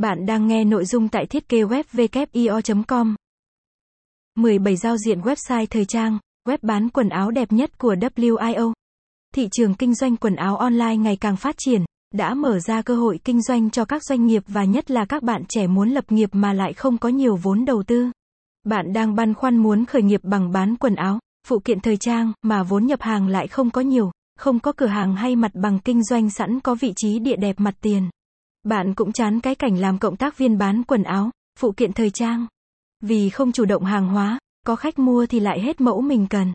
Bạn đang nghe nội dung tại thiết kế web com 17 giao diện website thời trang, web bán quần áo đẹp nhất của WIO. Thị trường kinh doanh quần áo online ngày càng phát triển, đã mở ra cơ hội kinh doanh cho các doanh nghiệp và nhất là các bạn trẻ muốn lập nghiệp mà lại không có nhiều vốn đầu tư. Bạn đang băn khoăn muốn khởi nghiệp bằng bán quần áo, phụ kiện thời trang mà vốn nhập hàng lại không có nhiều, không có cửa hàng hay mặt bằng kinh doanh sẵn có vị trí địa đẹp mặt tiền. Bạn cũng chán cái cảnh làm cộng tác viên bán quần áo, phụ kiện thời trang. Vì không chủ động hàng hóa, có khách mua thì lại hết mẫu mình cần.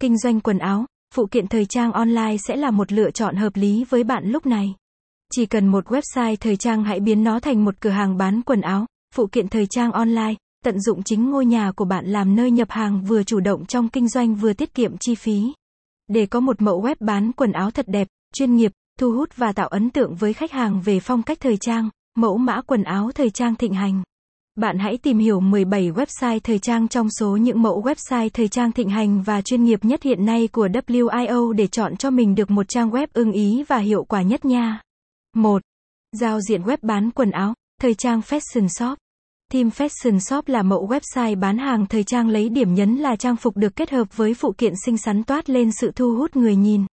Kinh doanh quần áo, phụ kiện thời trang online sẽ là một lựa chọn hợp lý với bạn lúc này. Chỉ cần một website thời trang hãy biến nó thành một cửa hàng bán quần áo, phụ kiện thời trang online, tận dụng chính ngôi nhà của bạn làm nơi nhập hàng vừa chủ động trong kinh doanh vừa tiết kiệm chi phí. Để có một mẫu web bán quần áo thật đẹp, chuyên nghiệp, thu hút và tạo ấn tượng với khách hàng về phong cách thời trang, mẫu mã quần áo thời trang thịnh hành. Bạn hãy tìm hiểu 17 website thời trang trong số những mẫu website thời trang thịnh hành và chuyên nghiệp nhất hiện nay của WIO để chọn cho mình được một trang web ưng ý và hiệu quả nhất nha. 1. Giao diện web bán quần áo, thời trang Fashion Shop. Team Fashion Shop là mẫu website bán hàng thời trang lấy điểm nhấn là trang phục được kết hợp với phụ kiện xinh xắn toát lên sự thu hút người nhìn.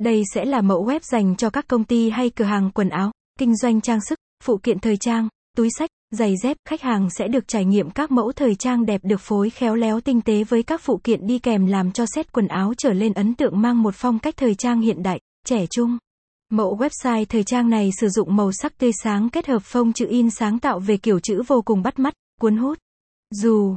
Đây sẽ là mẫu web dành cho các công ty hay cửa hàng quần áo, kinh doanh trang sức, phụ kiện thời trang, túi sách, giày dép. Khách hàng sẽ được trải nghiệm các mẫu thời trang đẹp được phối khéo léo tinh tế với các phụ kiện đi kèm làm cho set quần áo trở lên ấn tượng mang một phong cách thời trang hiện đại, trẻ trung. Mẫu website thời trang này sử dụng màu sắc tươi sáng kết hợp phông chữ in sáng tạo về kiểu chữ vô cùng bắt mắt, cuốn hút. Dù